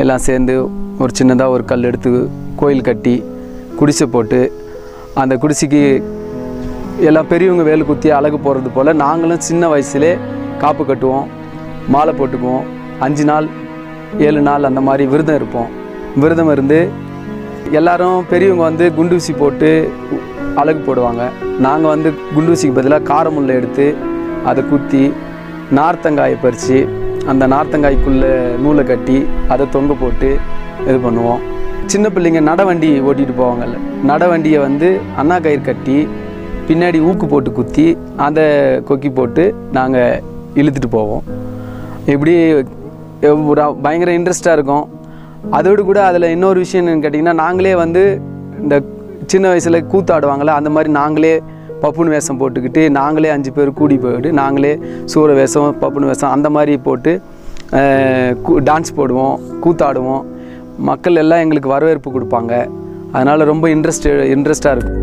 எல்லாம் சேர்ந்து ஒரு சின்னதாக ஒரு கல் எடுத்து கோயில் கட்டி குடிசை போட்டு அந்த குடிசைக்கு எல்லாம் பெரியவங்க வேலு குத்தி அழகு போடுறது போல் நாங்களும் சின்ன வயசுலே காப்பு கட்டுவோம் மாலை போட்டுக்குவோம். அஞ்சு நாள் ஏழு நாள் அந்த மாதிரி விரதம் இருப்போம். விரதம் இருந்து எல்லாரும் பெரியவங்க வந்து குண்டூசி போட்டு அழகு போடுவாங்க. நாங்கள் வந்து குண்டூசிக்கு பதிலாக காரமுல்லை எடுத்து அதை குத்தி நார்த்தங்காயை பறித்து அந்த நார்த்தங்காய்க்குள்ளே நூலை கட்டி அதை தொங்க போட்டு இது பண்ணுவோம். சின்ன பிள்ளைங்க நடவண்டி ஓட்டிகிட்டு போவாங்கல்ல. நடவண்டியை வந்து அண்ணா கயிறு கட்டி பின்னாடி ஊக்கு போட்டு குத்தி அதை கொக்கி போட்டு நாங்கள் இழுத்துட்டு போவோம். இப்படி ஒரு பயங்கர இன்ட்ரெஸ்டாக இருக்கும். அதோடு கூட அதில் இன்னொரு விஷயம் என்னென்னு கேட்டிங்கன்னா நாங்களே வந்து இந்த சின்ன வயசில் கூத்தாடுவாங்கள்ல அந்த மாதிரி நாங்களே பப்புனு வேஷம் போட்டுக்கிட்டு நாங்களே அஞ்சு பேர் கூடி போயிட்டு நாங்களே சூர வேஷம் பப்புனு வேஷம் அந்த மாதிரி போட்டு டான்ஸ் போடுவோம் கூத்தாடுவோம். மக்கள் எல்லாம் எங்களுக்கு வரவேற்பு கொடுப்பாங்க. அதனால் ரொம்ப இன்ட்ரெஸ்ட் இன்ட்ரெஸ்டாக இருக்கும்.